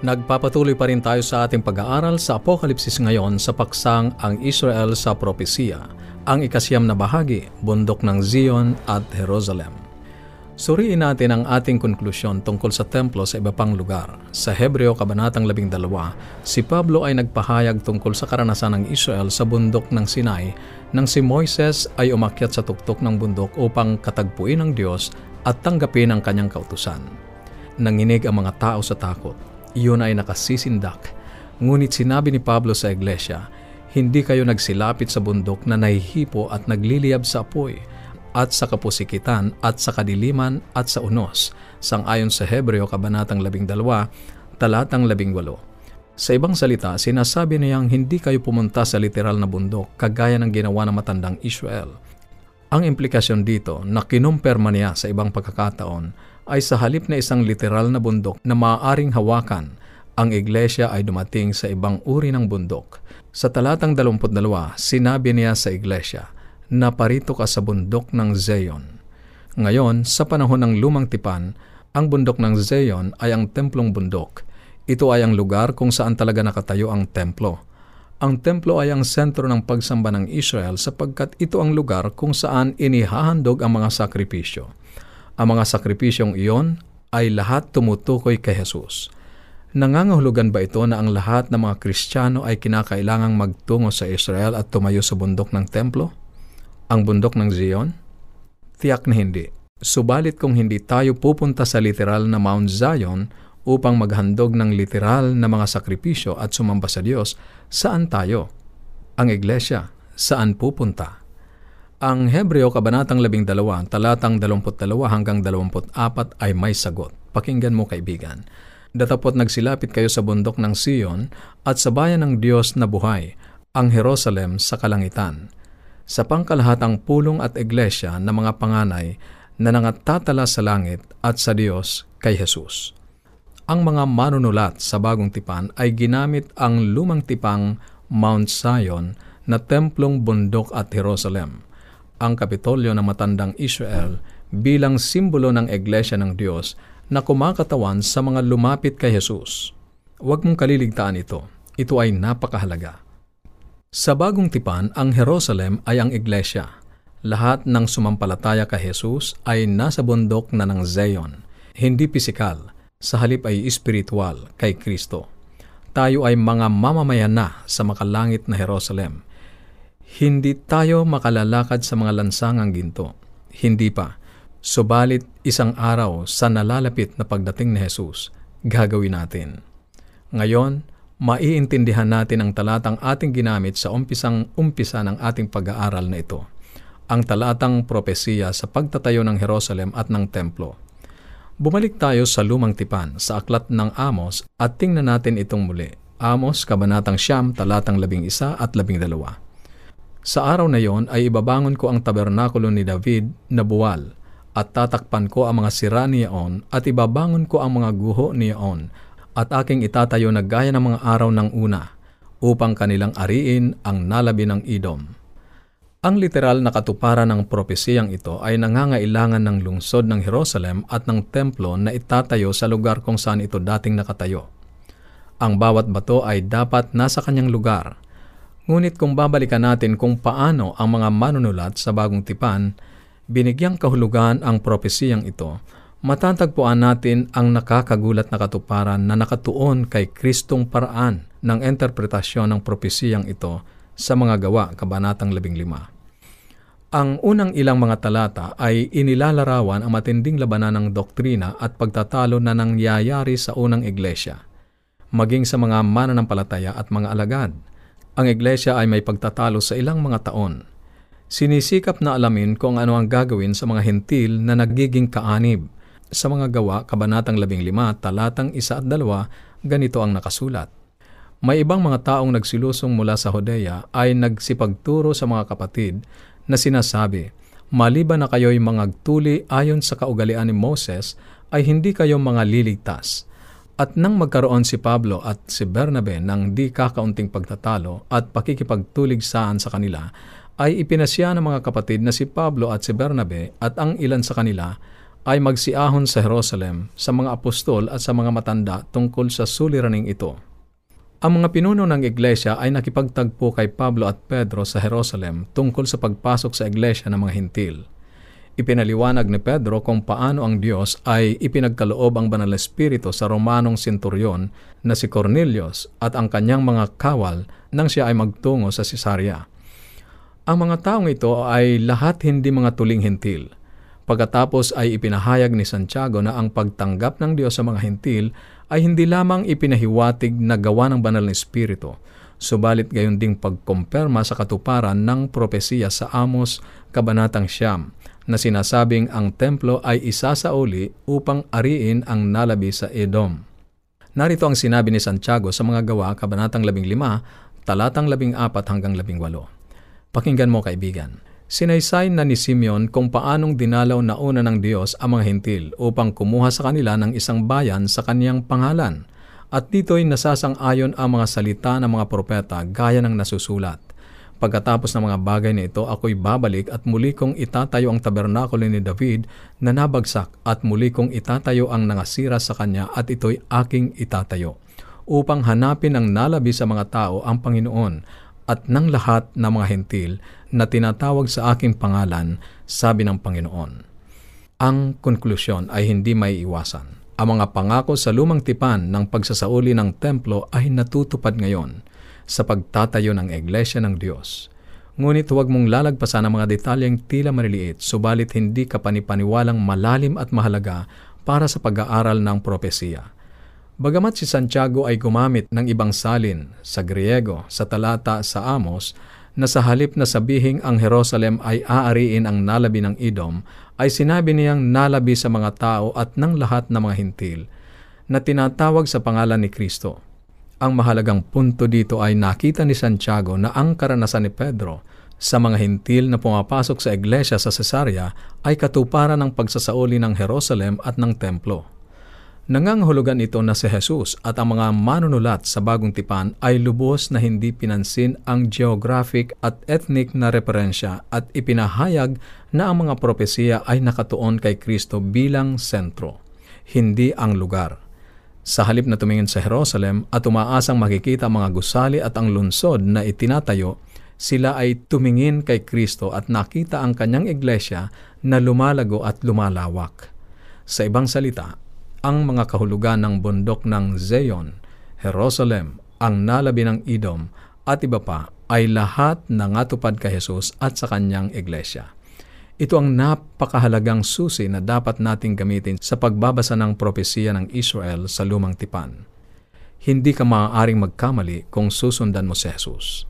Nagpapatuloy pa rin tayo sa ating pag-aaral sa Apokalipsis ngayon sa paksang ang Israel sa propesiya, ang ikasiyam na bahagi, bundok ng Zion at Jerusalem. Suriin natin ang ating konklusyon tungkol sa templo sa iba pang lugar. Sa Hebreo Kabanatang 12, si Pablo ay nagpahayag tungkol sa karanasan ng Israel sa bundok ng Sinai nang si Moises ay umakyat sa tuktok ng bundok upang katagpuin ng Diyos at tanggapin ang kanyang kautusan. Nanginig ang mga tao sa takot iyon ay nakasisindak. Ngunit sinabi ni Pablo sa iglesia, hindi kayo nagsilapit sa bundok na nahihipo at nagliliyab sa apoy, at sa kapusikitan, at sa kadiliman, at sa unos, sangayon sa Hebreo Kabanatang 12, talatang 18. Sa ibang salita, sinasabi niyang hindi kayo pumunta sa literal na bundok kagaya ng ginawa ng matandang Israel. Ang implikasyon dito na kinumpirma niya sa ibang pagkakataon ay sa halip na isang literal na bundok na maaaring hawakan, ang iglesia ay dumating sa ibang uri ng bundok. Sa talatang 22, sinabi niya sa iglesia, na parito ka sa bundok ng Zion. Ngayon, sa panahon ng lumang tipan, ang bundok ng Zion ay ang templong bundok. Ito ay ang lugar kung saan talaga nakatayo ang templo. Ang templo ay ang sentro ng pagsamba ng Israel sapagkat ito ang lugar kung saan inihahandog ang mga sakripisyo. Ang mga sakripisyong iyon ay lahat tumutukoy kay Jesus. Nangangahulugan ba ito na ang lahat ng mga Kristiyano ay kinakailangang magtungo sa Israel at tumayo sa bundok ng templo? Ang bundok ng Zion? Tiyak na hindi. Subalit kung hindi tayo pupunta sa literal na Mount Zion upang maghandog ng literal na mga sakripisyo at sumamba sa Diyos, saan tayo? Ang iglesia, saan pupunta? Ang Hebreo Kabanatang 12, talatang 22 hanggang 24 ay may sagot. Pakinggan mo kaibigan. Datapot nagsilapit kayo sa bundok ng Sion at sa bayan ng Diyos na buhay, ang Jerusalem sa kalangitan. Sa pangkalahatang pulong at iglesia ng mga panganay na nangatatala sa langit at sa Diyos kay Jesus. Ang mga manunulat sa bagong tipan ay ginamit ang lumang tipang Mount Zion na templong bundok at Jerusalem ang kapitolyo ng matandang Israel bilang simbolo ng Iglesia ng Diyos na kumakatawan sa mga lumapit kay Jesus. Huwag mong kaliligtaan ito. Ito ay napakahalaga. Sa bagong tipan, ang Jerusalem ay ang Iglesia. Lahat ng sumampalataya kay Jesus ay nasa bundok na ng Zion, hindi pisikal, sa halip ay espiritual kay Kristo. Tayo ay mga mamamayan na sa makalangit na Jerusalem, hindi tayo makalalakad sa mga lansangang ginto. Hindi pa. Subalit isang araw sa nalalapit na pagdating ni Jesus, gagawin natin. Ngayon, maiintindihan natin ang talatang ating ginamit sa umpisang umpisa ng ating pag-aaral na ito. Ang talatang propesiya sa pagtatayo ng Jerusalem at ng templo. Bumalik tayo sa lumang tipan sa aklat ng Amos at tingnan natin itong muli. Amos, Kabanatang Siyam, talatang labing isa at labing dalawa. Sa araw na yon ay ibabangon ko ang tabernakulo ni David na buwal at tatakpan ko ang mga sira niyaon at ibabangon ko ang mga guho niyaon at aking itatayo na gaya ng mga araw ng una upang kanilang ariin ang nalabi ng idom. Ang literal na katuparan ng propesiyang ito ay nangangailangan ng lungsod ng Jerusalem at ng templo na itatayo sa lugar kung saan ito dating nakatayo. Ang bawat bato ay dapat nasa kanyang lugar – Ngunit kung babalikan natin kung paano ang mga manunulat sa bagong tipan, binigyang kahulugan ang propesiyang ito, matatagpuan natin ang nakakagulat na katuparan na nakatuon kay Kristong paraan ng interpretasyon ng propesiyang ito sa mga gawa, Kabanatang 15. Ang unang ilang mga talata ay inilalarawan ang matinding labanan ng doktrina at pagtatalo na nangyayari sa unang iglesia, maging sa mga mananampalataya at mga alagad – ang iglesia ay may pagtatalo sa ilang mga taon. Sinisikap na alamin kung ano ang gagawin sa mga hentil na nagiging kaanib. Sa mga gawa, Kabanatang 15, talatang 1 at 2, ganito ang nakasulat. May ibang mga taong nagsilusong mula sa Hodea ay nagsipagturo sa mga kapatid na sinasabi, Maliban na kayo'y mga tuli ayon sa kaugalian ni Moses, ay hindi kayo mga liligtas at nang magkaroon si Pablo at si Bernabe ng di kakaunting pagtatalo at pakikipagtulig saan sa kanila, ay ipinasya ng mga kapatid na si Pablo at si Bernabe at ang ilan sa kanila ay magsiahon sa Jerusalem sa mga apostol at sa mga matanda tungkol sa suliraning ito. Ang mga pinuno ng iglesia ay nakipagtagpo kay Pablo at Pedro sa Jerusalem tungkol sa pagpasok sa iglesia ng mga hintil. Ipinaliwanag ni Pedro kung paano ang Diyos ay ipinagkaloob ang banal na espiritu sa Romanong senturyon na si Cornelius at ang kanyang mga kawal nang siya ay magtungo sa Cesarea. Ang mga taong ito ay lahat hindi mga tuling hintil. Pagkatapos ay ipinahayag ni Santiago na ang pagtanggap ng Diyos sa mga hintil ay hindi lamang ipinahiwatig na gawa ng banal na Espiritu, subalit gayon ding pagkumpirma sa katuparan ng propesiya sa Amos, Kabanatang Siyam, na sinasabing ang templo ay isasauli upang ariin ang nalabi sa Edom. Narito ang sinabi ni Santiago sa mga gawa, Kabanatang 15, talatang 14 hanggang 18. Pakinggan mo kaibigan. Sinaysay na ni Simeon kung paanong dinalaw na una ng Diyos ang mga hintil upang kumuha sa kanila ng isang bayan sa kaniyang pangalan. At dito'y nasasang-ayon ang mga salita ng mga propeta gaya ng nasusulat. Pagkatapos ng mga bagay na ito, ako'y babalik at muli kong itatayo ang tabernakulo ni David na nabagsak at muli kong itatayo ang nangasira sa kanya at ito'y aking itatayo upang hanapin ang nalabi sa mga tao ang Panginoon at ng lahat ng mga hentil na tinatawag sa aking pangalan, sabi ng Panginoon. Ang konklusyon ay hindi may iwasan. Ang mga pangako sa lumang tipan ng pagsasauli ng templo ay natutupad ngayon sa pagtatayo ng Iglesia ng Diyos. Ngunit huwag mong lalagpasan ang mga detalyeng tila maliliit, subalit hindi ka panipaniwalang malalim at mahalaga para sa pag-aaral ng propesiya. Bagamat si Santiago ay gumamit ng ibang salin sa Griego sa talata sa Amos na sa halip na sabihing ang Jerusalem ay aariin ang nalabi ng Edom, ay sinabi niyang nalabi sa mga tao at ng lahat ng mga hintil na tinatawag sa pangalan ni Kristo. Ang mahalagang punto dito ay nakita ni Santiago na ang karanasan ni Pedro sa mga hintil na pumapasok sa iglesia sa Cesarea ay katuparan ng pagsasauli ng Jerusalem at ng templo. Nangangahulugan ito na si Jesus at ang mga manunulat sa bagong tipan ay lubos na hindi pinansin ang geographic at ethnic na referensya at ipinahayag na ang mga propesiya ay nakatuon kay Kristo bilang sentro, hindi ang lugar. Sa halip na tumingin sa Jerusalem at umaasang makikita ang mga gusali at ang lungsod na itinatayo, sila ay tumingin kay Kristo at nakita ang kanyang iglesia na lumalago at lumalawak. Sa ibang salita, ang mga kahulugan ng bundok ng Zion, Jerusalem, ang nalabi ng Edom, at iba pa ay lahat nangatupad kay Jesus at sa kanyang iglesia. Ito ang napakahalagang susi na dapat nating gamitin sa pagbabasa ng propesiya ng Israel sa lumang tipan. Hindi ka maaaring magkamali kung susundan mo si Jesus.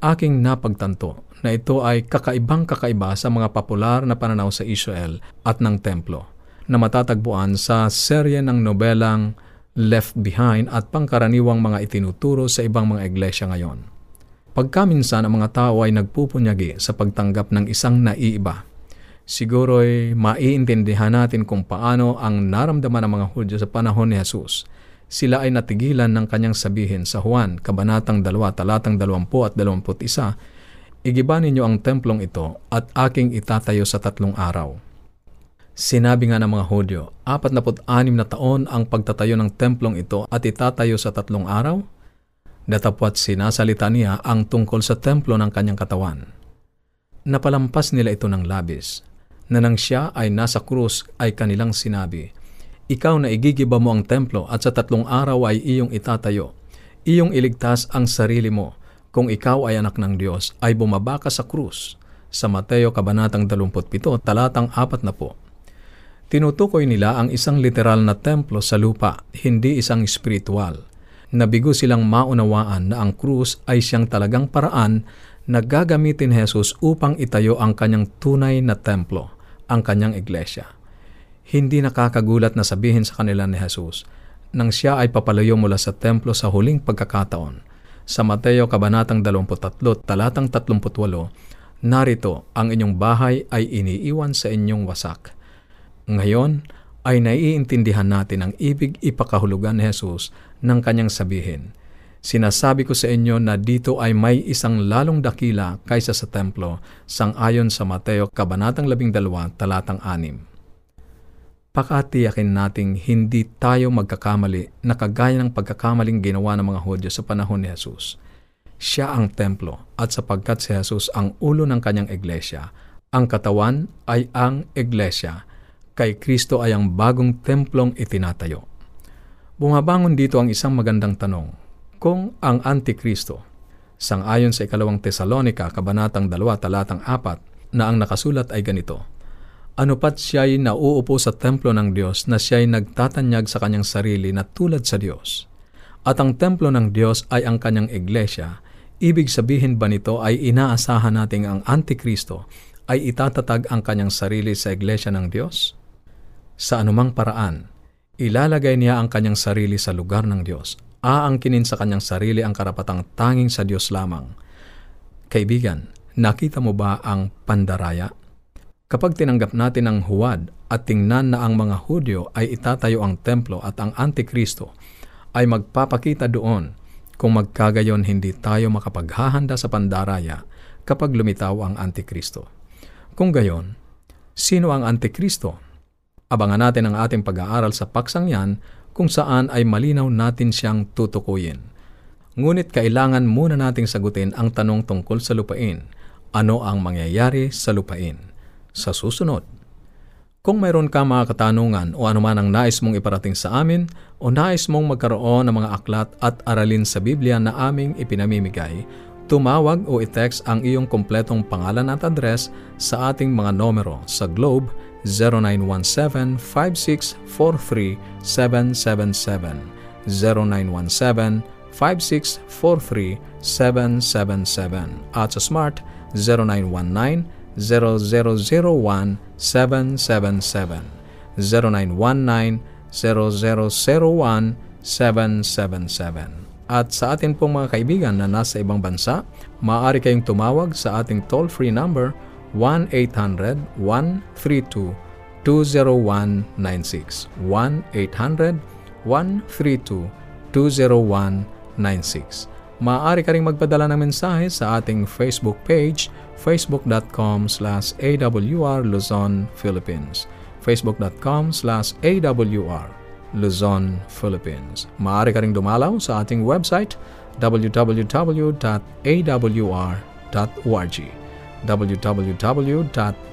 Aking napagtanto na ito ay kakaibang kakaiba sa mga popular na pananaw sa Israel at ng templo na matatagpuan sa serye ng nobelang Left Behind at pangkaraniwang mga itinuturo sa ibang mga iglesia ngayon. Pagkaminsan ang mga tao ay nagpupunyagi sa pagtanggap ng isang naiiba, siguro'y maiintindihan natin kung paano ang naramdaman ng mga Hudyo sa panahon ni Jesus. Sila ay natigilan ng kanyang sabihin sa Juan, Kabanatang 2, Talatang 20 at 21, Igiba ninyo ang templong ito at aking itatayo sa tatlong araw Sinabi nga ng mga Hudyo, 46 na taon ang pagtatayo ng templong ito at itatayo sa tatlong araw? Datapwat sinasalita niya ang tungkol sa templo ng kanyang katawan. Napalampas nila ito ng labis, na nang siya ay nasa krus ay kanilang sinabi, Ikaw na igigiba mo ang templo at sa tatlong araw ay iyong itatayo. Iyong iligtas ang sarili mo. Kung ikaw ay anak ng Diyos, ay bumaba ka sa krus. Sa Mateo Kabanatang 27, talatang 4 na po. Tinutukoy nila ang isang literal na templo sa lupa, hindi isang spiritual. Nabigo silang maunawaan na ang krus ay siyang talagang paraan na gagamitin Jesus upang itayo ang kanyang tunay na templo, ang kanyang iglesia. Hindi nakakagulat na sabihin sa kanila ni Jesus, nang siya ay papalayo mula sa templo sa huling pagkakataon. Sa Mateo Kabanatang 23, talatang 38, Narito, ang inyong bahay ay iniiwan sa inyong wasak ngayon ay naiintindihan natin ang ibig ipakahulugan ni Jesus ng kanyang sabihin. Sinasabi ko sa inyo na dito ay may isang lalong dakila kaysa sa templo, sang ayon sa Mateo Kabanatang 12, talatang 6. pakatiyakin nating hindi tayo magkakamali na kagaya ng pagkakamaling ginawa ng mga Hudyo sa panahon ni Jesus. Siya ang templo at sapagkat si Jesus ang ulo ng kanyang iglesia, ang katawan ay ang iglesia, kay Kristo ay ang bagong templong itinatayo. Bumabangon dito ang isang magandang tanong, kung ang Antikristo, sangayon sa ikalawang Tesalonika, kabanatang 2, talatang 4, na ang nakasulat ay ganito, ano pat siya'y nauupo sa templo ng Diyos na siya'y nagtatanyag sa kanyang sarili na tulad sa Diyos. At ang templo ng Diyos ay ang kanyang iglesia, ibig sabihin ba nito ay inaasahan nating ang Antikristo ay itatatag ang kanyang sarili sa iglesia ng Diyos? Sa anumang paraan, ilalagay niya ang kanyang sarili sa lugar ng Diyos. Aangkinin sa kanyang sarili ang karapatang tanging sa Diyos lamang. Kaibigan, nakita mo ba ang pandaraya? Kapag tinanggap natin ang huwad at tingnan na ang mga Hudyo ay itatayo ang templo at ang Antikristo ay magpapakita doon kung magkagayon hindi tayo makapaghahanda sa pandaraya kapag lumitaw ang Antikristo. Kung gayon, sino ang Antikristo? Abangan natin ang ating pag-aaral sa paksang yan kung saan ay malinaw natin siyang tutukuyin. Ngunit kailangan muna nating sagutin ang tanong tungkol sa lupain. Ano ang mangyayari sa lupain? sa susunod. Kung mayroon ka mga katanungan o anuman ang nais mong iparating sa amin o nais mong magkaroon ng mga aklat at aralin sa Biblia na aming ipinamimigay, tumawag o i-text ang iyong kompletong pangalan at address sa ating mga numero sa Globe 0917-5643-777 0917-5643-777 at sa Smart 0919 0001 777 0919 0001 777 At sa atin pong mga kaibigan na nasa ibang bansa, maaari kayong tumawag sa ating toll-free number 1-800-132-20196 1-800-132-20196 Maaari ka rin magpadala ng mensahe sa ating Facebook page, facebook.com slash awr Luzon, Philippines. facebook.com slash awr Luzon, Philippines. Maaari ka rin dumalaw sa ating website, www.awr.org www.awr.org